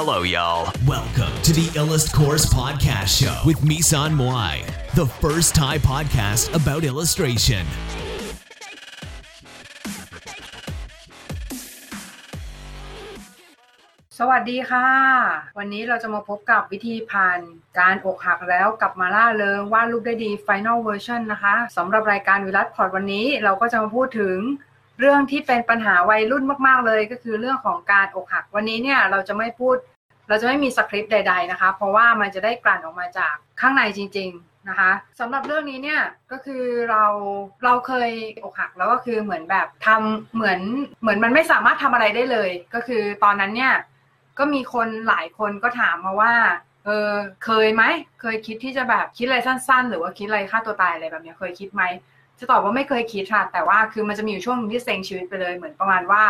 Hello, y'all. Welcome to the Illust Course Podcast Show with Misan Moai, the first Thai podcast about illustration. สวัสดีค่ะ วันนี้เราจะมาพบกับวิธีผ่านการอกหักแล้วกลับมาล่าเริงวาดรูปได้ดี Final Version นะคะสำหรับรายการวิรัตพอร์ตวันนี้เราก็จะมาพูดถึง เรื่องที่เป็นปัญหาวัยรุ่นมากๆเลยก็คือเรื่องของการอกหัก วันนี้เนี่ยเราจะไม่พูด เราจะไม่มีสคริปต์ใด ๆนะคะ เพราะว่ามันจะได้กลั่นออกมาจากข้างในจริง ๆนะคะสำหรับเรื่องนี้เนี่ยก็คือเราเราเคยอกหักแล้วก็คือเหมือนแบบทำเหมือนเหมือนมันไม่สามารถทำอะไรได้เลย ก็คือตอนนั้นเนี่ยก็มีคนหลายคนก็ถามมาว่าเออเคยไหมเคยคิดที่จะแบบคิดอะไรสั้น ๆ หรือว่าคิดอะไรฆ่าตัวตายอะไรแบบนี้เคยคิดไหม จะตอบว่าไม่เคยคิดค่ะ แต่ว่าคือมันจะมีอยู่ช่วงที่เซ็งชีวิตไปเลยเหมือนประมาณว่า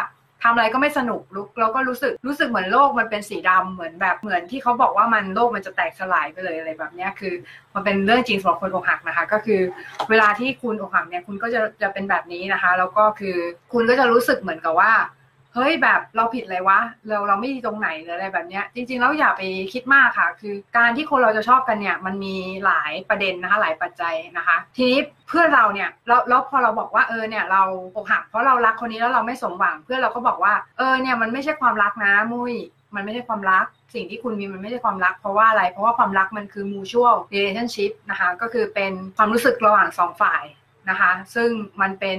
ทำอะไรก็ไม่สนุกลุกเราก็รู้สึกรู้สึกเหมือนโลกมันเป็นสีดำเหมือนแบบเหมือนที่เขาบอกว่ามันโลกมันจะแตกสลายไปเลยอะไรแบบนี้คือ มันเป็นเรื่องจริงสำหรับคนอกหักนะคะ ก็คือ เวลาที่คุณอกหักเนี่ยคุณก็จะจะเป็นแบบนี้นะคะ แล้วก็คือคุณก็จะรู้สึกเหมือนกับว่า เฮ้ยแบบเราผิดอะไรวะเราเราไม่ดีตรงไหนหรืออะไรแบบเนี้ย จริงๆแล้วอย่าไปคิดมากค่ะ คือการที่คนเราจะชอบกันเนี่ย มันมีหลายประเด็นนะคะ หลายปัจจัยนะคะ ทีนี้เพื่อนเราเนี่ยแล้วแล้วพอเราบอกว่าเออเนี่ยเราอกหักเพราะเรารักคนนี้แล้วเราไม่สมหวัง เพื่อนเราก็บอกว่าเออเนี่ยมันไม่ใช่ความรักนะมุ้ยมันไม่ใช่ความรักสิ่งที่คุณมีมันไม่ใช่ความรักเพราะว่าอะไร เพราะว่าความรักมันคือ mutual relationship นะคะ ก็คือเป็นความรู้สึกระหว่างสองฝ่ายนะคะ ซึ่งมันเป็น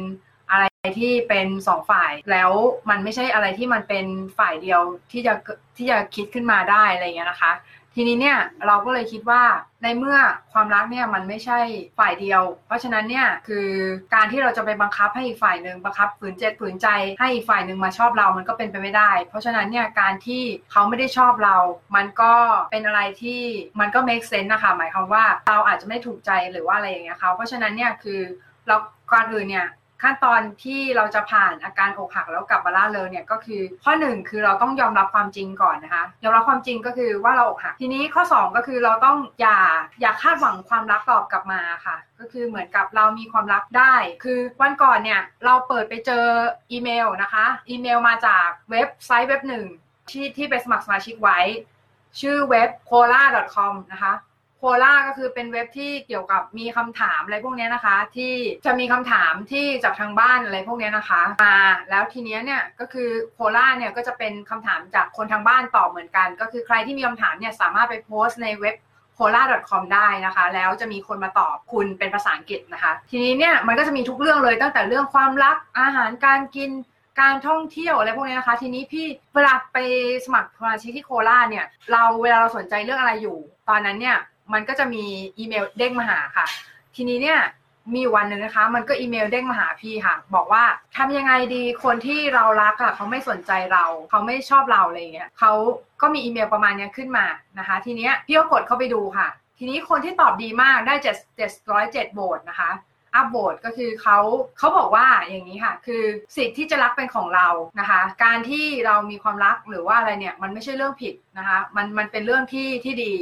ที่เป็นสองฝ่ายแล้วมันไม่ใช่อะไรที่มันเป็นฝ่ายเดียวที่จะที่จะคิดขึ้นมาได้อะไรอย่างเงี้ยนะคะ ทีนี้เนี่ยเราก็เลยคิดว่าในเมื่อความรักเนี่ยมันไม่ใช่ฝ่ายเดียว เพราะฉะนั้นเนี่ยคือการที่เราจะไปบังคับให้อีกฝ่ายหนึ่งบังคับฝืนเจตฝืนใจให้อีกฝ่ายหนึ่งมาชอบเรามันก็เป็นไปไม่ได้ เพราะฉะนั้นเนี่ยการที่เขาไม่ได้ชอบเรา มันก็เป็นอะไรที่มันก็ make sense นะคะหมายความว่าเราอาจจะไม่ถูกใจหรือว่าอะไรอย่างเงี้ยเขาเพราะฉะนั้นเนี่ยคือเราก่อนอื่นเนี่ย ขั้นตอนที่เราจะผ่านอาการอกหักแล้วกลับมาล่าเริงเนี่ยก็คือ ข้อหนึ่งคือเราต้องยอมรับความจริงก่อนนะคะยอมรับความจริงก็คือว่าเราอกหักทีนี้ข้อ 2 ก็คือเราต้องอย่าอย่าคาดหวังความรักตอบกลับมาค่ะ ก็คือเหมือนกับเรามีความรักได้ คือวันก่อนเนี่ยเราเปิดไปเจออีเมลนะคะอีเมลมาจากเว็บไซต์เว็บหนึ่งที่ที่ไปสมัครสมาชิกไว้ ชื่อเว็บ cola.com นะคะ โคล่าก็คือเป็นเว็บที่เกี่ยวกับมีคำถามอะไรพวกนี้นะคะ ที่จะมีคำถามที่จากทางบ้านอะไรพวกนี้นะคะมาแล้วทีนี้เนี่ยก็คือโคล่าเนี่ยก็จะเป็นคำถามจากคนทางบ้านตอบเหมือนกัน ก็คือใครที่มีคำถามเนี่ยสามารถไปโพสต์ในเว็บ c o l a c o m ได้นะคะ แล้วจะมีคนมาตอบคุณเป็นภาษาอังกฤษนะคะ ทีนี้เนี่ยมันก็จะมีทุกเรื่องเลยตั้งแต่เรื่องความรักอาหารการกินการท่องเที่ยวอะไรพวกนี้นะคะ ทีนี้พี่เวลาไปสมัครสมาชิกที่โคราเนี่ยเราเวลาเราสนใจเรื่องอะไรอยู่ ตอนนั้นเนี่ย มันก็จะมีอีเมลเด้งมาหาค่ะ ทีนี้เนี่ยมีวันหนึ่งนะคะ มันก็อีเมลเด้งมาหาพี่ค่ะ บอกว่าทำยังไงดีคนที่เรารักอะเขาไม่สนใจเรา เขาไม่ชอบเราอะไรเงี้ยเขาก็มีอีเมลประมาณนี้ขึ้นมานะคะ ทีนี้พี่ก็กดเข้าไปดูค่ะ ทีนี้คนที่ตอบดีมากได้เจ็ดเจ็ดร้อยเจ็ดโบทนะคะอัพโบดก็คือเขาเขาบอกว่าอย่างนี้ค่ะ คือสิทธิ์ที่จะรักเป็นของเรานะคะ การที่เรามีความรักหรือว่าอะไรเนี่ยมันไม่ใช่เรื่องผิดนะคะ มันมันเป็นเรื่องที่ที่ดี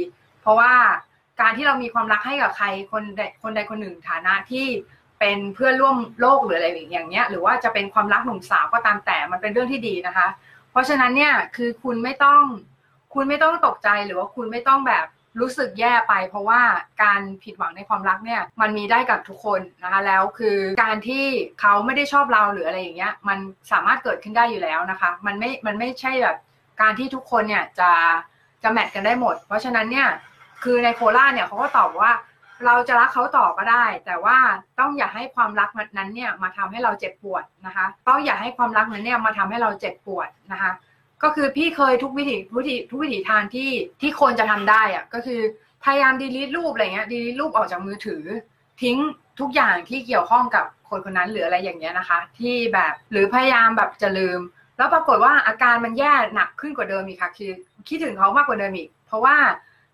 เพราะว่า การที่เรามีความรักให้กับใครคนใดคนใดคนหนึ่งฐานะที่เป็นเพื่อนร่วมโลกหรืออะไรอย่างเงี้ย หรือว่าจะเป็นความรักหนุ่มสาวก็ตามแต่มันเป็นเรื่องที่ดีนะคะ เพราะฉะนั้นเนี่ยคือคุณไม่ต้องคุณไม่ต้องตกใจหรือว่าคุณไม่ต้องแบบรู้สึกแย่ไป เพราะว่าการผิดหวังในความรักเนี่ยมันมีได้กับทุกคนนะคะแล้วคือการที่เขาไม่ได้ชอบเราหรืออะไรอย่างเงี้ยมันสามารถเกิดขึ้นได้อยู่แล้วนะคะ มันไม่มันไม่ใช่แบบการที่ทุกคนเนี่ยจะจะแมทกันได้หมด เพราะฉะนั้นเนี่ย คือในโคราชเนี่ยเขาก็ตอบว่า เราจะรักเขาต่อก็ได้ แต่ว่าต้องอย่าให้ความรักนั้นเนี่ยมาทำให้เราเจ็บปวดนะคะต้องอย่าให้ความรักนั้นเนี่ยมาทำให้เราเจ็บปวดนะคะ ก็คือพี่เคยทุกวิถีวิถีทุกวิถีทางที่ที่คนจะทำได้อะก็คือพยายามดีลิทรูปอะไรเงี้ยดีลิทรูปออกจากมือถือ ทิ้งทุกอย่างที่เกี่ยวข้องกับคนคนนั้นหรืออะไรอย่างเงี้ยนะคะ ที่แบบหรือพยายามแบบจะลืม แล้วปรากฏว่าอาการมันแย่หนักขึ้นกว่าเดิมอีกค่ะ คือคิดถึงเขามากกว่าเดิมอีก เพราะว่า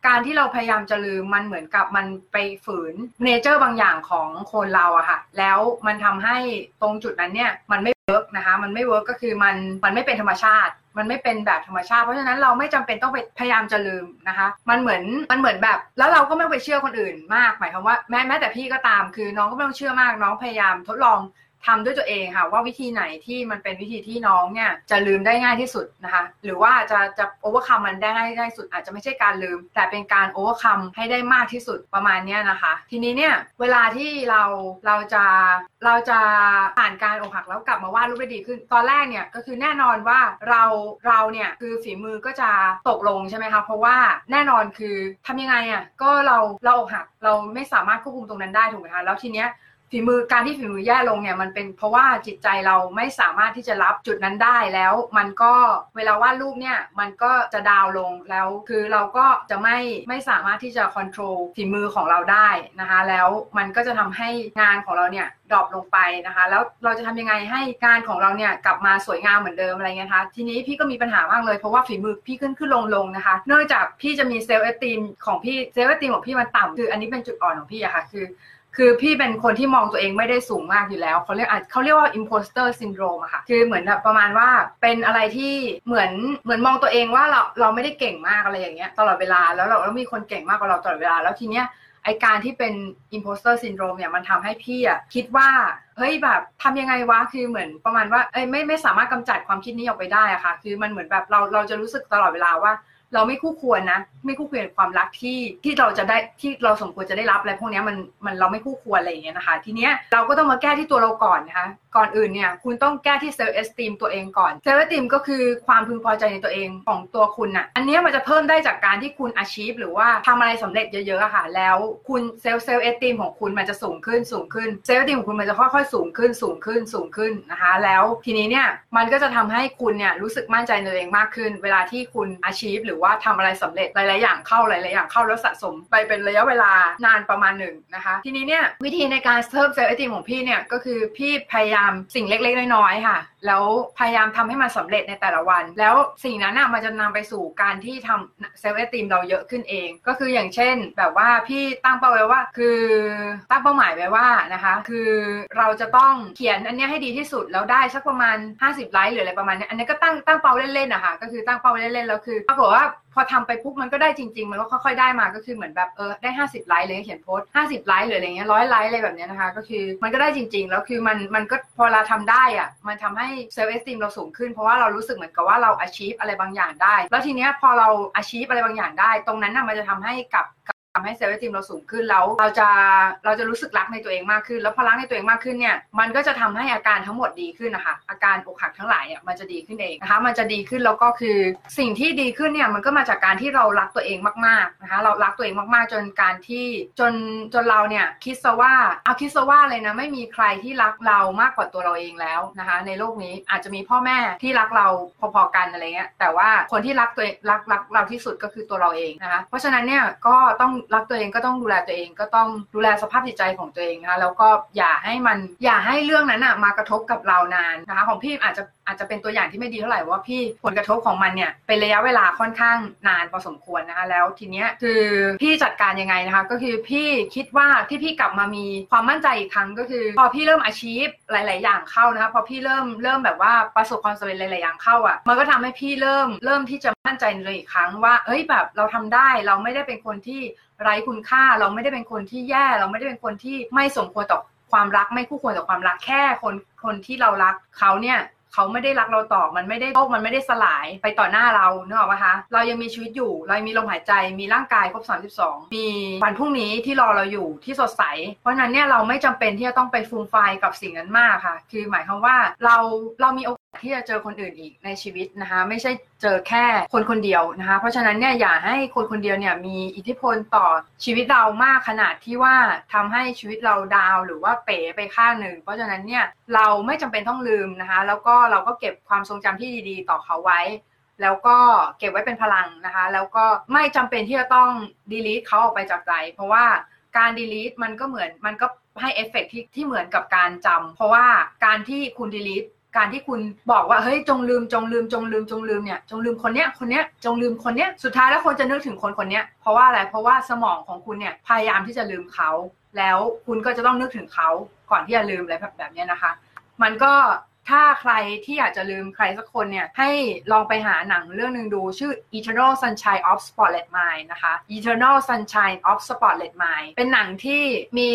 การที่เราพยายามจะลืมมันเหมือนกับมันไปฝืน nature บางอย่างของคนเราอะค่ะ แล้วมันทำให้ตรงจุดนั้นเนี่ยมันไม่ work นะคะ มันไม่ work ก็คือมันมันไม่เป็นธรรมชาติ มันไม่เป็นแบบธรรมชาติ เพราะฉะนั้นเราไม่จำเป็นต้องไปพยายามจะลืมนะคะ มันเหมือนมันเหมือนแบบ แล้วเราก็ไม่ไปเชื่อคนอื่นมาก หมายความว่าแม้แม้แต่พี่ก็ตาม คือน้องก็ไม่ต้องเชื่อมาก น้องพยายามทดลอง ทำด้วยตัวเองค่ะว่าวิธีไหนที่มันเป็นวิธีที่น้องเนี่ยจะลืมได้ง่ายที่สุดนะคะ หรือว่าจะจะ overcome มันได้ง่ายง่ายสุด อาจจะไม่ใช่การลืม แต่เป็นการ overcome ให้ได้มากที่สุดประมาณนี้นะคะ ทีนี้เนี่ยเวลาที่เราเราจะเราจะผ่านการอกหักแล้วกลับมาวาดรูปได้ดีขึ้น ตอนแรกเนี่ยก็คือแน่นอนว่าเราเราเนี่ยคือฝีมือก็จะตกลงใช่ไหมคะเพราะว่าแน่นอนคือทำยังไงอะก็เราเราอกหักเราไม่สามารถควบคุมตรงนั้นได้ถูกไหมคะแล้วทีเนี้ย ฝีมือการที่ฝีมือแย่ลงเนี่ยมันเป็นเพราะว่าจิตใจเราไม่สามารถที่จะรับจุดนั้นได้แล้ว มันก็เวลาวาดรูปเนี่ยมันก็จะดาวลงแล้วคือเราก็จะไม่ไม่สามารถที่จะควบคุมฝีมือของเราได้นะคะแล้วมันก็จะทำให้งานของเราเนี่ยดรอปลงไปนะคะแล้วเราจะทำยังไงให้งานของเราเนี่ยกลับมาสวยงามเหมือนเดิมอะไรเงี้ยคะทีนี้พี่ก็มีปัญหามากเลยเพราะว่าฝีมือพี่ขึ้นขึ้นลงลงนะคะเนื่องจากพี่จะมีเซลล์เอตีมของพี่เซลล์เอตีมของพี่มันต่ำคืออันนี้เป็นจุดอ่อนของพี่อะค่ะคือ คือพี่เป็นคนที่มองตัวเองไม่ได้สูงมากอยู่แล้วเขาเรียกเขาเรียกว่า imposter syndrome อะค่ะ คือเหมือนแบบประมาณว่าเป็นอะไรที่เหมือนเหมือนมองตัวเองว่าเราเราไม่ได้เก่งมากอะไรอย่างเงี้ยตลอดเวลาแล้วเราแล้วมีคนเก่งมากกว่าเราตลอดเวลาแล้วทีเนี้ยไอการที่เป็น imposter syndrome เนี่ยมันทำให้พี่อะคิดว่าเฮ้ยแบบทำยังไงวะคือเหมือนประมาณว่าเอ้ยไม่ไม่สามารถกำจัดความคิดนี้ออกไปได้อะค่ะ คือมันเหมือนแบบเราเราจะรู้สึกตลอดเวลาว่า เราไม่คู่ควรนะ ไม่คู่ควรความรักที่ที่เราจะได้ที่เราสมควรจะได้รับอะไรพวกนี้มันมันเราไม่คู่ควรอะไรอย่างเงี้ยนะคะ ทีเนี้ยเราก็ต้องมาแก้ที่ตัวเราก่อนนะคะก่อนอื่นเนี่ยคุณต้องแก้ที่ self-esteem ตัวเองก่อน self-esteem ก็คือความพึงพอใจในตัวเองของตัวคุณน่ะอันนี้มันจะเพิ่มได้จากการที่คุณ achieve หรือว่าทำอะไรสำเร็จเยอะๆอะค่ะ แล้วคุณ self self-esteem ของคุณมันจะสูงขึ้นสูงขึ้น self-esteem ของคุณมันจะค่อยๆสูงขึ้นสูงขึ้นสูงขึ้นนะคะ แล้วทีนี้เนี่ยมันก็จะทำให้คุณเนี่ยรู้สึกมั่นใจในตัวเองมากขึ้น เวลาที่คุณ achieve หรือว่าทำอะไรสำเร็จหลาย ๆ อย่างเข้าหลาย ๆ อย่างเข้าแล้วสะสมไปเป็นระยะเวลานานประมาณหนึ่งนะคะ ทีนี้เนี่ยวิธีในการเพิ่มเซลล์ไอติมของพี่เนี่ยก็คือพี่พยายามสิ่งเล็ก ๆ น้อย ๆ ค่ะ แล้วพยายามทำให้มันสำเร็จในแต่ละวัน แล้วสิ่งนั้นน่ะมันจะนำไปสู่การที่ทำเซลล์เอติมเราเยอะขึ้นเอง ก็คืออย่างเช่น แบบว่าพี่ตั้งเป้าไว้ว่า คือตั้งเป้าหมายไว้ว่านะคะ คือเราจะต้องเขียนอันนี้ให้ดีที่สุดแล้วได้สักประมาณ 50 ไลค์หรืออะไรประมาณนี้อันนี้ก็ตั้งตั้งเป้าเล่นๆนะคะก็คือตั้งเป้าเล่นๆแล้วคือปรากฏว่า พอทำไปปุ๊บมันก็ได้จริง ๆ มันก็ค่อยๆได้มาก็คือเหมือนแบบเออได้ 50 ไลค์เลยเขียนโพสต์50 ไลค์หรืออะไรเงี้ยร้อยไลค์อะไรแบบเนี้ยนะคะ ก็คือมันก็ได้จริง ๆ แล้วคือมันมันก็พอเราทำได้อะมันทำให้ self-esteem เราสูงขึ้นเพราะว่าเรารู้สึกเหมือนกับว่าเรา achieve อะไรบางอย่างได้ แล้วทีเนี้ยพอเรา achieve อะไรบางอย่างได้ ตรงนั้นน่ะมันจะทำให้กับ ทำให้ self-esteem เราสูงขึ้นแล้วเราจะเราจะรู้สึกรักในตัวเองมากขึ้น แล้วพอรักในตัวเองมากขึ้นเนี่ยมันก็จะทำให้อาการทั้งหมดดีขึ้นนะคะอาการอกหักทั้งหลายเนี่ยมันจะดีขึ้นเองนะคะ มันจะดีขึ้นแล้วก็คือสิ่งที่ดีขึ้นเนี่ยมันก็มาจากการที่เรารักตัวเองมากๆนะคะเรารักตัวเองมากๆ จนการที่จนจนเราเนี่ยคิดซะว่าเอาคิดซะว่าเลยนะไม่มีใครที่รักเรามากกว่าตัวเราเองแล้วนะคะ ในโลกนี้อาจจะมีพ่อแม่ที่รักเราพอๆกันอะไรเงี้ยแต่ว่าคนที่รักตัวรักรักเราที่สุดก็คือตัวเราเองนะคะเพราะฉะนั้นเนี่ยก็ต้องรักตัวเองก็ต้องดูแลตัวเอง ก็ต้องดูแลสภาพจิตใจของตัวเองนะคะแล้วก็อย่าให้มันอย่าให้เรื่องนั้นอะมากระทบกับเรานานนะคะของพี่อาจจะอาจจะเป็นตัวอย่างที่ไม่ดีเท่าไหร่ว่าพี่ผลกระทบของมันเนี่ยเป็นระยะเวลาค่อนข้างนานพอสมควรนะคะแล้วทีเนี้ยคือพี่จัดการยังไงนะคะ ก็คือพี่คิดว่าที่พี่กลับมามีความมั่นใจอีกครั้งก็คือ พอพี่เริ่มอาชีพหลาย ๆ อย่างเข้านะคะพอพี่เริ่มเริ่มแบบว่าประสบความสำเร็จหลาย ๆ อย่างเข้าอะ มันก็ทำให้พี่เริ่มเริ่มที่จะมั่นใจในตัวอีกครั้งว่าเฮ้ยแบบเราทำได้เราไม่ได้เป็นคนที่ไร้คุณค่าเราไม่ได้เป็นคนที่แย่ เราไม่ได้เป็นคนที่ไม่สมควรต่อความรักไม่คู่ควรต่อความรักแค่คนคนที่เรารักเขาเนี่ย เขาไม่ได้รักเราต่อมันไม่ได้โลกมันไม่ได้สลายไปต่อหน้าเราเนอะปะคะเรายังมีชีวิตอยู่ เรามีลมหายใจมีร่างกายครบ 32 มีวันพรุ่งนี้ที่รอเราอยู่ที่สดใส เพราะนั้นเนี่ยเราไม่จำเป็นที่จะต้องไปฟูมไฟกับสิ่งนั้นมากค่ะ คือหมายความว่าเราเรามีโอกาส ที่จะเจอคนอื่นอีกในชีวิตนะคะไม่ใช่เจอแค่คนคนเดียวนะคะเพราะฉะนั้นเนี่ยอย่าให้คนคนเดียวเนี่ยมีอิทธิพลต่อชีวิตเรามากขนาดที่ว่าทำให้ชีวิตเราดาวหรือว่าเป๋ไปข้างหนึ่ง เพราะฉะนั้นเนี่ยเราไม่จำเป็นต้องลืมนะคะแล้วก็เราก็เก็บความทรงจำที่ดีๆ ต่อเขาไว้ แล้วก็เก็บไว้เป็นพลังนะคะแล้วก็ไม่จำเป็นที่จะต้อง delete เขาออกไปจากใจเพราะว่าการ delete มันก็เหมือนมันก็ให้เอฟเฟกที่ที่เหมือนกับการจำเพราะว่าการที่คุณ delete การที่คุณบอกว่าเฮ้ยจงลืมจงลืมจงลืมจงลืมเนี่ยจงลืมคนเนี้ยคนเนี้ยจงลืมคนเนี้ยสุดท้ายแล้วคนจะนึกถึงคนคนเนี้ยเพราะว่าอะไรเพราะว่าสมองของคุณเนี่ยพยายามที่จะลืมเขา แล้วคุณก็จะต้องนึกถึงเขาก่อนที่จะลืมอะไรแบบแบบนี้นะคะ มันก็ ถ้าใครที่อยากจะลืมใครสักคนเนี่ย ให้ลองไปหาหนังเรื่องหนึ่งดูชื่อ Eternal Sunshine of Spotless Mind นะคะ Eternal Sunshine of Spotless Mind เป็นหนังที่มี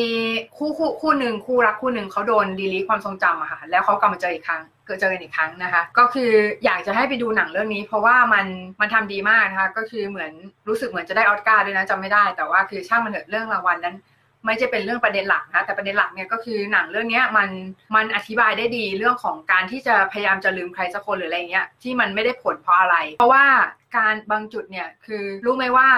คู่คู่คู่หนึ่งคู่รักคู่หนึ่งเขาโดนดีลีความทรงจำอะค่ะ แล้วเขากลับมาเจออีกครั้งเกิดเจอกันอีกครั้งนะคะ ก็คืออยากจะให้ไปดูหนังเรื่องนี้ เพราะว่ามันมันทำดีมากนะคะ ก็คือเหมือนรู้สึกเหมือนจะได้ออสการ์ด้วยนะจำไม่ได้ แต่ว่าคือช่างมันเถอะเรื่องรางวัลนั้น ไม่ใช่เป็นเรื่องประเด็นหลักนะแต่ประเด็นหลักเนี่ยก็คือหนังเรื่องนี้มันมันอธิบายได้ดีเรื่องของการที่จะพยายามจะลืมใครสักคนหรืออะไรเงี้ยที่มันไม่ได้ผลเพราะอะไร เพราะว่าการบางจุดเนี่ยคือรู้ไหมว่า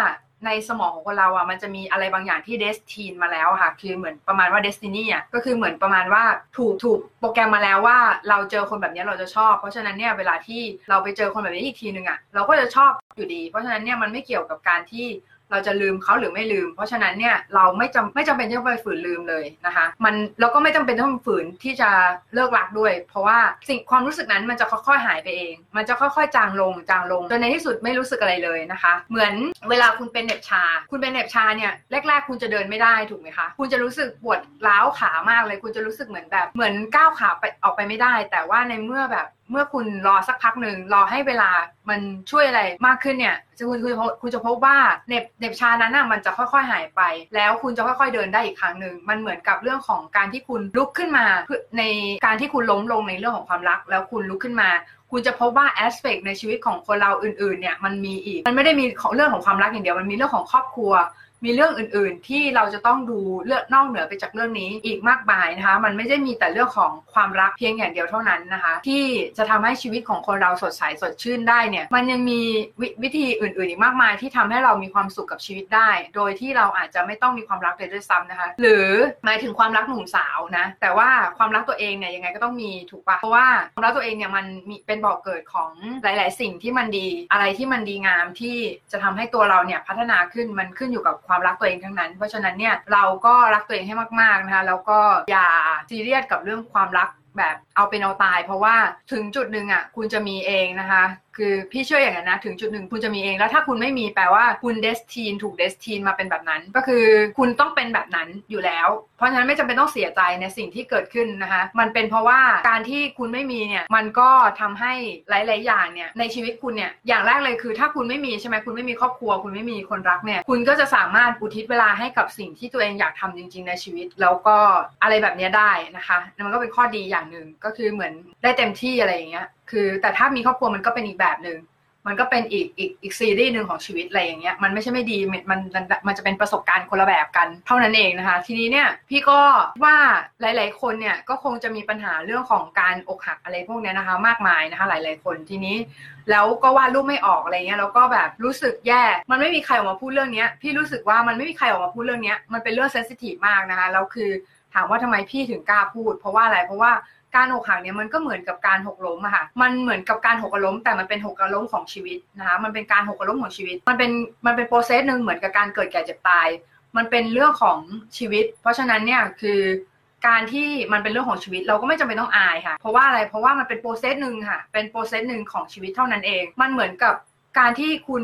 ในสมองของคนเราอะมันจะมีอะไรบางอย่างที่เดสทีนมาแล้วค่ะ คือเหมือนประมาณว่าเดสตินีอะก็คือเหมือนประมาณว่าถูกถูกโปรแกรมมาแล้วว่าเราเจอคนแบบนี้เราจะชอบ เพราะฉะนั้นเนี่ยเวลาที่เราไปเจอคนแบบนี้อีกทีนึงอะเราก็จะชอบอยู่ดี เพราะฉะนั้นเนี่ยมันไม่เกี่ยวกับการที่ เราจะลืมเขาหรือไม่ลืม เพราะฉะนั้นเนี่ยเราไม่จำไม่จำเป็นที่ต้องไปฝืนลืมเลยนะคะ มันเราก็ไม่จำเป็นต้องฝืนที่จะเลิกรักด้วย เพราะว่าสิ่งความรู้สึกนั้นมันจะค่อยๆหายไปเอง มันจะค่อยๆ จางลงจางลงจนในที่สุดไม่รู้สึกอะไรเลยนะคะ เหมือนเวลาคุณเป็นเน็บชา คุณเป็นเน็บชาเนี่ยแรกๆ คุณจะเดินไม่ได้ถูกไหมคะคุณจะรู้สึกปวดร้าวขามากเลย คุณจะรู้สึกเหมือนแบบเหมือนก้าวขาไปออกไปไม่ได้ แต่ว่าในเมื่อแบบ เมื่อคุณรอสักพักหนึ่งรอให้เวลามันช่วยอะไรมากขึ้นเนี่ยจะคุณคุณคุณจะพบว่าเน็บเน็บชานั้นน่ะมันจะค่อยๆหายไป แล้วคุณจะค่อยๆเดินได้อีกครั้งหนึ่งมันเหมือนกับเรื่องของการที่คุณลุกขึ้นมาในการที่คุณล้มลงในเรื่องของความรัก แล้วคุณลุกขึ้นมา คุณจะพบว่าแอสเปกในชีวิตของคนเราอื่นๆเนี่ยมันมีอีก มันไม่ได้มีเรื่องของความรักอย่างเดียวมันมีเรื่องของครอบครัว มีเรื่องอื่นๆ ที่เราจะต้องดูเลือกนอกเหนือไปจากเรื่องนี้อีกมากมายนะคะ มันไม่ได้มีแต่เรื่องของความรักเพียงอย่างเดียวเท่านั้นนะคะ ที่จะทำให้ชีวิตของคนเราสดใสสดชื่นได้เนี่ยมันยังมีววิธีอื่นๆ อีกมากมายที่ทำให้เรามีความสุขกับชีวิตได้ โดยที่เราอาจจะไม่ต้องมีความรักเลยด้วยซ้ำนะคะ หรือหมายถึงความรักหนุ่มสาวนะแต่ว่าความรักตัวเองเนี่ยยังไงก็ต้องมีถูกปะเพราะว่าความรักตัวเองเนี่ยมันมีเป็นบ่อกเกิดของหลาย ๆ สิ่งที่มันดีอะไรที่มันดีงามที่จะทำให้ตัวเราเนี่ยพัฒนาขึ้นมันขึ้นอยู่กับความรักตัวเองทั้งนั้น เพราะฉะนั้นเนี่ยเราก็รักตัวเองให้มากๆนะคะแล้วก็อย่าซีเรียสกับเรื่องความรักแบบเอาเป็นเอาตาย เพราะว่าถึงจุดหนึ่งอะคุณจะมีเองนะคะคือพี่เชื่ออย่างนั้นนะ ถึงจุดหนึ่งคุณจะมีเอง แล้วถ้าคุณไม่มีแปลว่าคุณเดสทีนถูกเดสทีนมาเป็นแบบนั้น ก็คือคุณต้องเป็นแบบนั้นอยู่แล้ว เพราะฉะนั้นไม่จำเป็นต้องเสียใจในสิ่งที่เกิดขึ้นนะคะ มันเป็นเพราะว่าการที่คุณไม่มีเนี่ย มันก็ทำให้หลาย ๆ อย่างเนี่ยในชีวิตคุณเนี่ย อย่างแรกเลยคือถ้าคุณไม่มีใช่ไหมคุณไม่มีครอบครัว คุณไม่มีคนรักเนี่ย คุณก็จะสามารถอุทิศเวลาให้กับสิ่งที่ตัวเองอยากทำจริง ๆ ในชีวิต แล้วก็อะไรแบบนี้ได้นะคะ มันก็เป็นข้อดีอย่างหนึ่งก็คือเหมือนได้เต็มที่อะไรอย่างเงี้ย คือแต่ถ้ามีครอบครัวมันก็เป็นอีกแบบหนึ่งมันก็เป็นอีกอีกอีกซีรีส์หนึ่งของชีวิตอะไรอย่างเงี้ยมันไม่ใช่ไม่ดีมันมันมันจะเป็นประสบการณ์คนละแบบกัน เท่านั้นเองนะคะ ทีนี้เนี่ยพี่ก็ว่าหลาย ๆ คนเนี่ยก็คงจะมีปัญหาเรื่องของการอกหักอะไรพวกนี้นะคะ มากมายนะคะ หลาย ๆ คนทีนี้ แล้วก็วาดรูปไม่ออกอะไรเงี้ยแล้วก็แบบรู้สึกแย่ มันไม่มีใครออกมาพูดเรื่องนี้พี่รู้สึกว่ามันไม่มีใครออกมาพูดเรื่องนี้มันเป็นเรื่องเซนซิทีฟมากนะคะแล้วคือถามว่าทำไมพี่ถึงกล้าพูด เพราะว่าอะไรเพราะว่า การอกหักเนี่ยมันก็เหมือนกับการหกล้มอะค่ะ มันเหมือนกับการหกล้ม แต่มันเป็นหกล้มของชีวิตนะคะมันเป็นการหกล้มของชีวิต มันเป็นมันเป็น process หนึ่งเหมือนกับการเกิดแก่เจ็บตาย มันเป็นเรื่องของชีวิต เพราะฉะนั้นเนี่ยคือการที่มันเป็นเรื่องของชีวิตเราก็ไม่จำเป็นต้องอายค่ะ เพราะว่าอะไร เพราะว่ามันเป็น process หนึ่งค่ะ เป็น process หนึ่งของชีวิตเท่านั้นเอง มันเหมือนกับการที่คุณ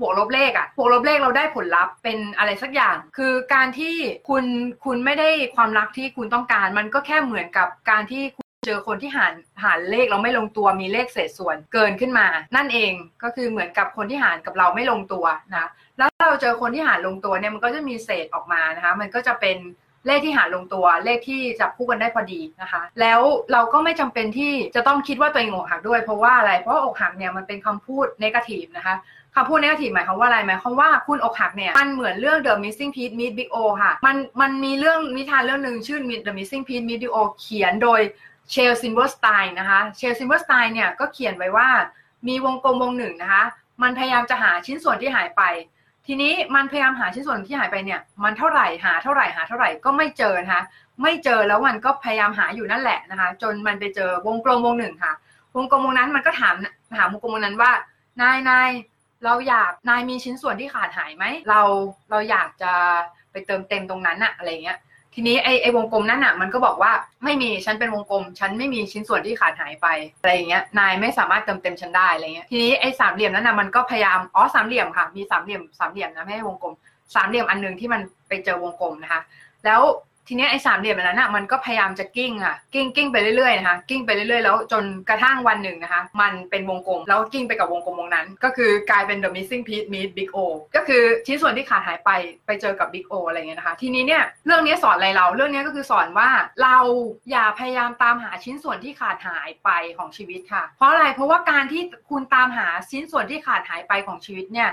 บวกลบเลขอะบวกลบเลขเราได้ผลลัพธ์เป็นอะไรสักอย่าง คือการที่คุณคุณไม่ได้ความรักที่คุณต้องการ มันก็แค่เหมือนกับการที่เจอคนที่หารหารเลขเราไม่ลงตัวมีเลขเศษส่วนเกินขึ้นมา นั่นเองก็คือเหมือนกับคนที่หารกับเราไม่ลงตัวนะแล้วเราเจอคนที่หารลงตัวเนี่ยมันก็จะมีเศษออกมานะคะ มันก็จะเป็นเลขที่หารลงตัวเลขที่จับคู่กันได้พอดีนะคะ แล้วเราก็ไม่จำเป็นที่จะต้องคิดว่าตัวเองอกหักด้วยเพราะว่าอะไรเพราะอกหักเนี่ยมันเป็นคำพูดนกาทีฟนะคะ คำพูด negative หมายความว่าอะไรหมายความว่าคุณอกหักเนี่ย มันเหมือนเรื่อง The Missing Piece Meet Big O ค่ะ มันมันมีเรื่องนิทานเรื่องหนึ่งชื่อ The Missing Piece Meet Big O เขียนโดย Shel Silverstein นะคะ Shel Silverstein เนี่ยก็เขียนไว้ว่ามีวงกลมวงหนึ่งนะคะ มันพยายามจะหาชิ้นส่วนที่หายไป ทีนี้มันพยายามหาชิ้นส่วนที่หายไปเนี่ย มันเท่าไหร่หาเท่าไหร่หาเท่าไหร่ก็ไม่เจอนะคะไม่เจอแล้วมันก็พยายามหาอยู่นั่นแหละนะคะ จนมันไปเจอวงกลมวงหนึ่งค่ะ วงกลมวงนั้นมันก็ถามถามวงกลมวงนั้นว่านายนาย เราอยากนายมีชิ้นส่วนที่ขาดหายไหมเราเราอยากจะไปเติมเต็มตรงนั้นอะอะไรเงี้ยทีนี้ไอ้ไอ้วงกลมนั้นอะมันก็บอกว่าไม่มีฉันเป็นวงกลม ฉันไม่มีชิ้นส่วนที่ขาดหายไปอะไรเงี้ยนายไม่สามารถเติมเต็มฉันได้อะไรเงี้ยทีนี้ไอ้สามเหลี่ยมนั้นอะมันก็พยายามอ๋อสามเหลี่ยมค่ะ มีสามเหลี่ยมสามเหลี่ยมนะไม่ใช่วงกลมสามเหลี่ยมอันหนึ่งที่มันไปเจอวงกลมนะคะ แล้ว ทีนี้ไอ้สามเหลี่ยมนั้นอะมันก็พยายามจะกิ้งค่ะ กิ้งกิ้งไปเรื่อยๆนะคะกิ้งไปเรื่อยๆแล้วจนกระทั่งวันหนึ่งนะคะ มันเป็นวงกลมแล้วกิ้งไปกับวงกลมวงนั้น ก็คือกลายเป็น the missing piece meet big O ก็คือชิ้นส่วนที่ขาดหายไปไปเจอกับ big O อะไรเงี้ยนะคะ ทีนี้เนี่ยเรื่องนี้สอนอะไรเราเรื่องนี้ก็คือสอนว่าเราอย่าพยายามตามหาชิ้นส่วนที่ขาดหายไปของชีวิตค่ะ เพราะอะไรเพราะว่าการที่คุณตามหาชิ้นส่วนที่ขาดหายไปของชีวิตเนี่ย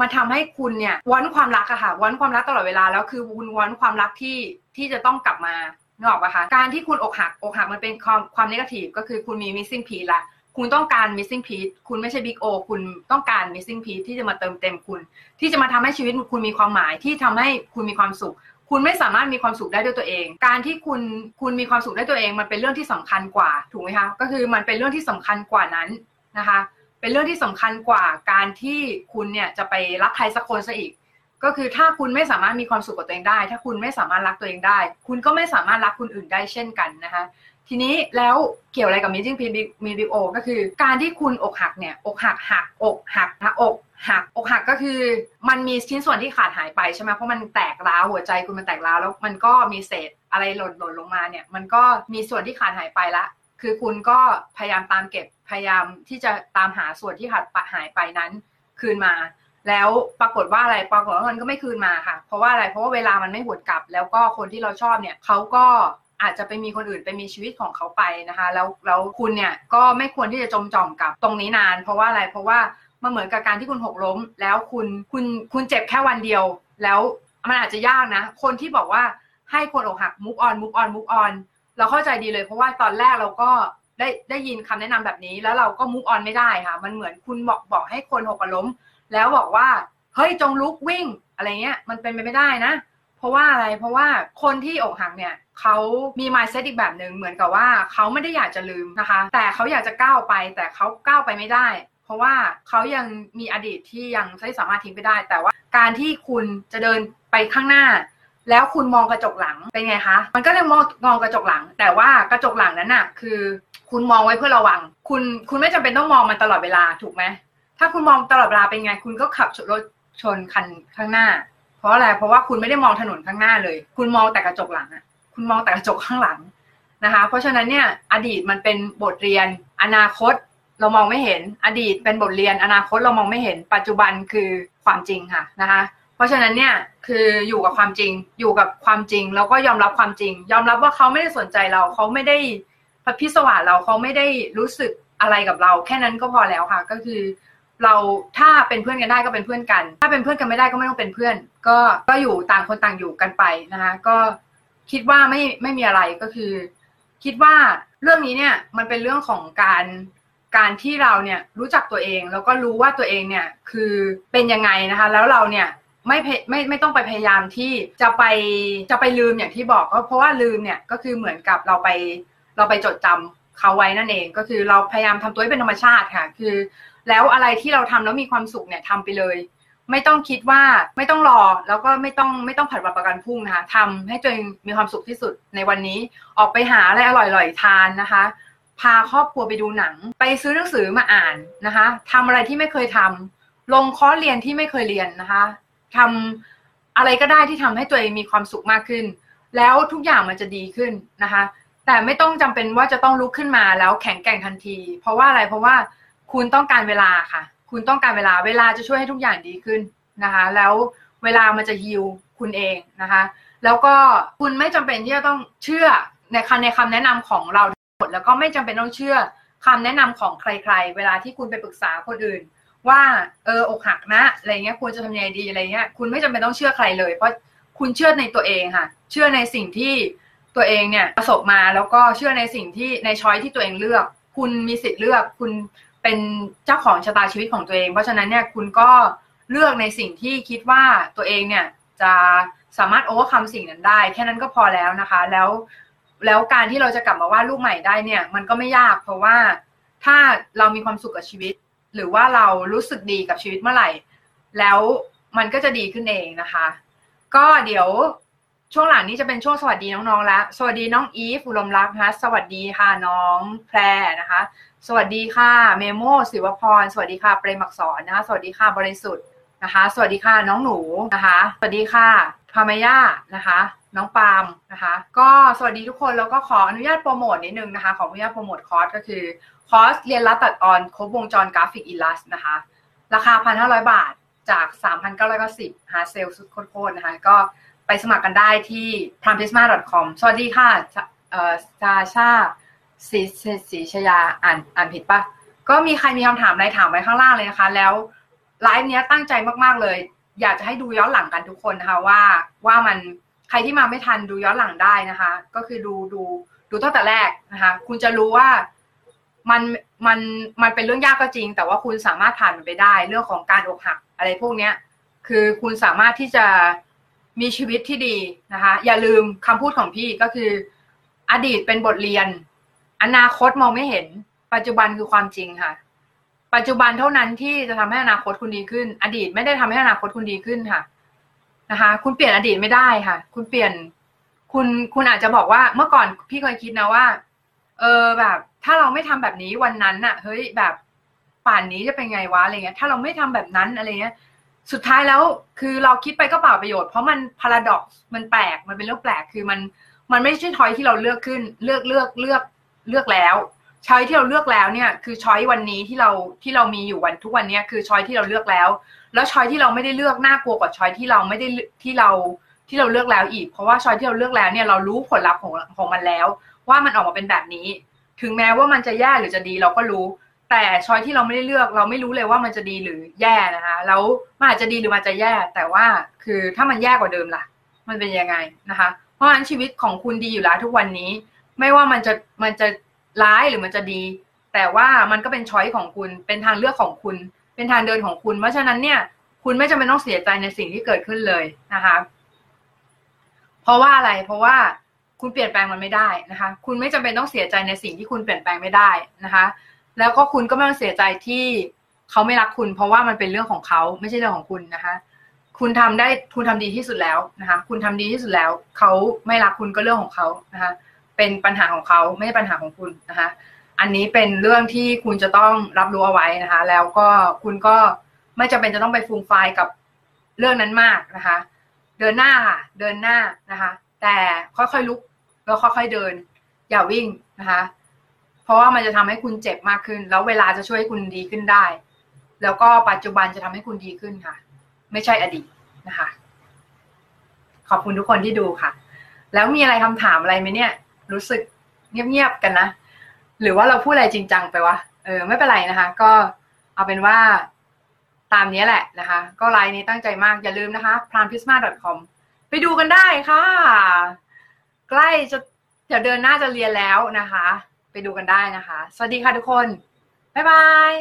มันทำให้คุณเนี่ยวันความรักอะค่ะวันความรักตลอดเวลาแล้วคือคุณวันความรักที่ที่จะต้องกลับมานึกออกปะคะการที่คุณอกหักอกหักมันเป็นความความนกาทีฟก็คือคุณมี missing piece ละคุณต้องการ missing piece คุณไม่ใช่ big O คุณต้องการ missing piece ที่จะมาเติมเต็มคุณ ที่จะมาทำให้ชีวิตคุณมีความหมายที่ทำให้คุณมีความสุข คุณไม่สามารถมีความสุขได้ด้วยตัวเอง การที่คุณคุณมีความสุขได้ตัวเอง มันเป็นเรื่องที่สำคัญกว่าถูกไหมคะก็คือมันเป็นเรื่องที่สำคัญกว่านั้นนะคะ เป็นเรื่องที่สำคัญกว่าการที่คุณเนี่ยจะไปรักใครสักคนซะอีก ก็คือถ้าคุณไม่สามารถมีความสุขกับตัวเองได้ ถ้าคุณไม่สามารถรักตัวเองได้ คุณก็ไม่สามารถรักคนอื่นได้เช่นกันนะคะทีนี้แล้วเกี่ยวอะไรกับ meeting p มีบิโอก็คือ การที่คุณอกหักเนี่ยอกหักหักอกหักนะอกหักอกหักก็คือมันมีชิ้นส่วนที่ขาดหายไปใช่ไหมเพราะมันแตกร้าวหัวใจคุณมันแตกร้าวแล้วมันก็มีเศษอะไรหล่นหล่นลงมาเนี่ย มันก็มีส่วนที่ขาดหายไปละ คือคุณก็พยายามตามเก็บพยายามที่จะตามหาส่วนที่ขาดหายไปนั้นคืนมา แล้วปรากฏว่าอะไรปรากฏว่ามันก็ไม่คืนมาค่ะ เพราะว่าอะไรเพราะว่าเวลามันไม่หวนกลับ แล้วก็คนที่เราชอบเนี่ยเขาก็อาจจะไปมีคนอื่นไปมีชีวิตของเขาไปนะคะ แล้วแล้วคุณเนี่ยก็ไม่ควรที่จะจมจ่อมกับตรงนี้นาน เพราะว่าอะไรเพราะว่ามันเหมือนกับการที่คุณหกล้ม แล้วคุณคุณคุณเจ็บแค่วันเดียว แล้วมันอาจจะยากนะ คนที่บอกว่าให้คนอกหักมุกออนมุกออนมุกออน เราเข้าใจดีเลย เพราะว่าตอนแรกเราก็ได้ได้ยินคำแนะนำแบบนี้ แล้วเราก็มุกออนไม่ได้ค่ะ มันเหมือนคุณบอกบอกให้คนหกล้ม แล้วบอกว่าเฮ้ยจงลุกวิ่งอะไรเงี้ย มันเป็นไปไม่ได้นะ เพราะว่าอะไรเพราะว่าคนที่อกหักเนี่ยเขามี mindset อีกแบบหนึ่งเหมือนกับว่าเขาไม่ได้อยากจะลืมนะคะ แต่เขาอยากจะก้าวไป แต่เขาก้าวไปไม่ได้ เพราะว่าเขายังมีอดีตที่ยังไม่สามารถทิ้งไปได้ แต่ว่าการที่คุณจะเดินไปข้างหน้า แล้วคุณมองกระจกหลังเป็นไงคะ มันก็เรียกมองมองกระจกหลัง แต่ว่ากระจกหลังนั้นน่ะ คือคุณมองไว้เพื่อระวัง คุณคุณไม่จำเป็นต้องมองมันตลอดเวลาถูกไหมถ้าคุณมองตลอดเวลาเป็นไง คุณก็ขับรถชนคันข้างหน้า เพราะอะไรเพราะว่าคุณไม่ได้มองถนนข้างหน้าเลย คุณมองแต่กระจกหลังอะคุณมองแต่กระจกข้างหลังนะคะ เพราะฉะนั้นเนี่ยอดีตมันเป็นบทเรียนอนาคตเรามองไม่เห็นอดีตเป็นบทเรียนอนาคตเรามองไม่เห็นปัจจุบันคือความจริงค่ะนะคะ ราะฉะนั้นเนี่ยคืออยู่กับความจริงอยู่กับความจริง แล้วก็ยอมรับความจริง ยอมรับว่าเขาไม่ได้สนใจเราเขาไม่ได้พิศวาสเราเขาไม่ได้รู้สึกอะไรกับเรา แค่นั้นก็พอแล้วค่ะ ก็คือ เราถ้าเป็นเพื่อนกันได้ก็เป็นเพื่อนกัน ถ้าเป็นเพื่อนกันไม่ได้ก็ไม่ต้องเป็นเพื่อน ก็ก็อยู่ต่างคนต่างอยู่กันไปนะคะก็คิดว่าไม่ไม่มีอะไรก็คือ คิดว่าเรื่องนี้เนี่ยมันเป็นเรื่องของการการที่เราเนี่ยรู้จักตัวเองแล้วก็รู้ว่าตัวเองเนี่ยคือเป็นยังไงนะคะ แล้วเราเนี่ย ไม่ไม่ไม่ต้องไปพยายามที่จะไปจะไปลืมอย่างที่บอกก็เพราะว่าลืมเนี่ยก็คือเหมือนกับเราไปเราไปจดจำเขาไว้นั่นเองก็คือเราพยายามทำตัวให้เป็นธรรมชาติค่ะ คือ แล้วอะไรที่เราทำแล้วมีความสุขเนี่ยทำไปเลย ไม่ต้องคิดว่าไม่ต้องรอแล้วก็ไม่ต้องไม่ต้องผัดวันประกันพรุ่งนะคะทำให้ตัวเองมีความสุขที่สุดในวันนี้ออกไปหาอะไรอร่อยๆทานนะคะ พาครอบครัวไปดูหนัง ไปซื้อหนังสือมาอ่านนะคะทำอะไรที่ไม่เคยทำลงคอร์สเรียนที่ไม่เคยเรียนนะคะ ทำอะไรก็ได้ที่ทำให้ตัวเองมีความสุขมากขึ้น แล้วทุกอย่างมันจะดีขึ้นนะคะ แต่ไม่ต้องจำเป็นว่าจะต้องลุกขึ้นมาแล้วแข็งแกร่งทันที เพราะว่าอะไรเพราะว่าคุณต้องการเวลาค่ะ คุณต้องการเวลาเวลาจะช่วยให้ทุกอย่างดีขึ้นนะคะ แล้วเวลามันจะฮิวคุณเองนะคะ แล้วก็คุณไม่จำเป็นที่จะต้องเชื่อในคำในคำแนะนำของเราหมดแล้วก็ไม่จำเป็นต้องเชื่อคำแนะนำของใคร ๆ เวลาที่คุณไปปรึกษาคนอื่น ว่าเอออกหักนะอะไรเงี้ยควรจะทำยังไงดีอะไรเงี้ยคุณไม่จำเป็นต้องเชื่อใครเลย เพราะคุณเชื่อในตัวเองค่ะ เชื่อในสิ่งที่ตัวเองเนี่ยประสบมาแล้วก็เชื่อในสิ่งที่ในช้อยที่ตัวเองเลือก คุณมีสิทธิ์เลือกคุณเป็นเจ้าของชะตาชีวิตของตัวเอง เพราะฉะนั้นเนี่ยคุณก็เลือกในสิ่งที่คิดว่าตัวเองเนี่ยจะสามารถโอเวอร์คัมสิ่งนั้นได้ แค่นั้นก็พอแล้วนะคะ แล้วแล้วการที่เราจะกลับมาวาดรูปใหม่ได้เนี่ย มันก็ไม่ยากเพราะว่าถ้าเรามีความสุขกับชีวิต หรือว่าเรารู้สึกดีกับชีวิตเมื่อไหร่ แล้วมันก็จะดีขึ้นเองนะคะ ก็เดี๋ยวช่วงหลังนี้จะเป็นช่วงสวัสดีน้องๆแล้วสวัสดีน้องอีฟอุลมรักนะคะสวัสดีค่ะน้องแพรนะคะ สวัสดีค่ะเมโมศิวพร สวัสดีค่ะเปรมักษรนะคะ สวัสดีค่ะบริสุทธิ์นะคะ สวัสดีค่ะน้องหนูนะคะ สวัสดีค่ะพามายานะคะ น้องปาล์มนะคะ ก็สวัสดีทุกคนแล้วก็ขออนุญาตโปรโมทนิดนึงนะคะ ขออนุญาตโปรโมทคอร์สก็คือ คอร์สเรียนรัดตัดออนครบวงจรกราฟิกอิลลัสนะคะ ราคา 1,500 บาทจาก 3,990หาเซลล์สุดโคตรนะคะ ก็ไปสมัครกันได้ที่ p r a m p r i s m a c o m สวัสดีค่ะเอ่อซาชาสีสีชยาอ่านอ่านผิดปะก็มีใครมีคำถามอะไรถามไว้ข้างล่างเลยนะคะ แล้วไลฟ์เนี้ยตั้งใจมากๆเลย อยากจะให้ดูย้อนหลังกันทุกคนนะคะว่าว่ามันใครที่มาไม่ทันดูย้อนหลังได้นะคะ ก็คือดูดูดูตั้งแต่แรกนะคะ คุณจะรู้ว่า มันมันมันเป็นเรื่องยากก็จริง แต่ว่าคุณสามารถผ่านมันไปได้ เรื่องของการอกหักอะไรพวกเนี้ย คือคุณสามารถที่จะมีชีวิตที่ดีนะคะ อย่าลืมคำพูดของพี่ก็คือ อดีตเป็นบทเรียน อนาคตมองไม่เห็น ปัจจุบันคือความจริงค่ะ ปัจจุบันเท่านั้นที่จะทำให้อนาคตคุณดีขึ้น อดีตไม่ได้ทำให้อนาคตคุณดีขึ้นค่ะนะคะ คุณเปลี่ยนอดีตไม่ได้ค่ะ คุณเปลี่ยน คุณคุณอาจจะบอกว่าเมื่อก่อนพี่เคยคิดนะว่า เออแบบ ถ้าเราไม่ทำแบบนี้วันนั้นน่ะ เฮ้ยแบบป่านนี้จะเป็นไงวะอะไรเงี้ย ถ้าเราไม่ทำแบบนั้นอะไรเงี้ย สุดท้ายแล้วคือเราคิดไปก็เปล่าประโยชน์เพราะมันพาราดอกมันแปลกมันเป็นเรื่องแปลกคือมันมันไม่ใช่ช้อยที่เราเลือกขึ้น เลือกเลือกเลือกเลือกแล้วช้อยที่เราเลือกแล้วเนี่ย คือช้อยวันนี้ที่เราที่เรามีอยู่วันทุกวันเนี้ยคือช้อยที่เราเลือกแล้ว แล้วช้อยที่เราไม่ได้เลือกน่ากลัวกว่าช้อยที่เราไม่ได้ที่เราที่เราเลือกแล้วอีก เพราะว่าช้อยที่เราเลือกแล้วเนี่ยเรารู้ผลลัพธ์ของของมันแล้ว ว่ามันออกมาเป็นแบบนี้ ถึงแม้ว่ามันจะแย่หรือจะดีเราก็รู้ แต่ช้อยที่เราไม่ได้เลือก เราไม่รู้เลยว่ามันจะดีหรือแย่นะคะแล้วมันอาจจะดีหรือมันจะแย่ แต่ว่าคือถ้ามันแย่กว่าเดิมล่ะ มันเป็นยังไงนะคะ เพราะฉะนั้นชีวิตของคุณดีอยู่แล้วทุกวันนี้ ไม่ว่ามันจะมันจะร้ายหรือมันจะดี แต่ว่ามันก็เป็นช้อยของคุณ เป็นทางเลือกของคุณ เป็นทางเดินของคุณ เพราะฉะนั้นเนี่ย คุณไม่จำเป็นต้องเสียใจในสิ่งที่เกิดขึ้นเลยนะคะ เพราะว่าอะไร เพราะว่า คุณเปลี่ยนแปลงมันไม่ได้นะคะ คุณไม่จำเป็นต้องเสียใจในสิ่งที่คุณเปลี่ยนแปลงไม่ได้นะคะ แล้วก็คุณก็ไม่ต้องเสียใจที่เขาไม่รักคุณ เพราะว่ามันเป็นเรื่องของเขาไม่ใช่เรื่องของคุณนะคะ คุณทำได้คุณทำดีที่สุดแล้วนะคะ คุณทำดีที่สุดแล้ว เขาไม่รักคุณก็เรื่องของเขานะคะ เป็นปัญหาของเขาไม่ใช่ปัญหาของคุณนะคะ อันนี้เป็นเรื่องที่คุณจะต้องรับรู้เอาไว้นะคะ แล้วก็คุณก็ไม่จำเป็นจะต้องไปฟูมไฟกับเรื่องนั้นมากนะคะ เดินหน้าค่ะ เดินหน้านะคะ แต่ค่อยๆลุก แล้วค่อยๆเดิน อย่าวิ่งนะคะ เพราะว่ามันจะทำให้คุณเจ็บมากขึ้น แล้วเวลาจะช่วยคุณดีขึ้นได้ แล้วก็ปัจจุบันจะทำให้คุณดีขึ้นค่ะ ไม่ใช่อดีตนะคะ ขอบคุณทุกคนที่ดูค่ะ แล้วมีอะไรคำถามอะไรไหมเนี่ย รู้สึกเงียบๆกันนะ หรือว่าเราพูดอะไรจริงจังไปวะเออไม่เป็นไรนะคะ ก็เอาเป็นว่าตามนี้แหละนะคะ ก็ไลน์นี้ตั้งใจมากอย่าลืมนะคะ p r a n p r i s m a c o m ไปดูกันได้ค่ะ ใกล้จะจะเดินหน้าจะเรียนแล้วนะคะ ไปดูกันได้นะคะ สวัสดีค่ะทุกคน บ๊ายบาย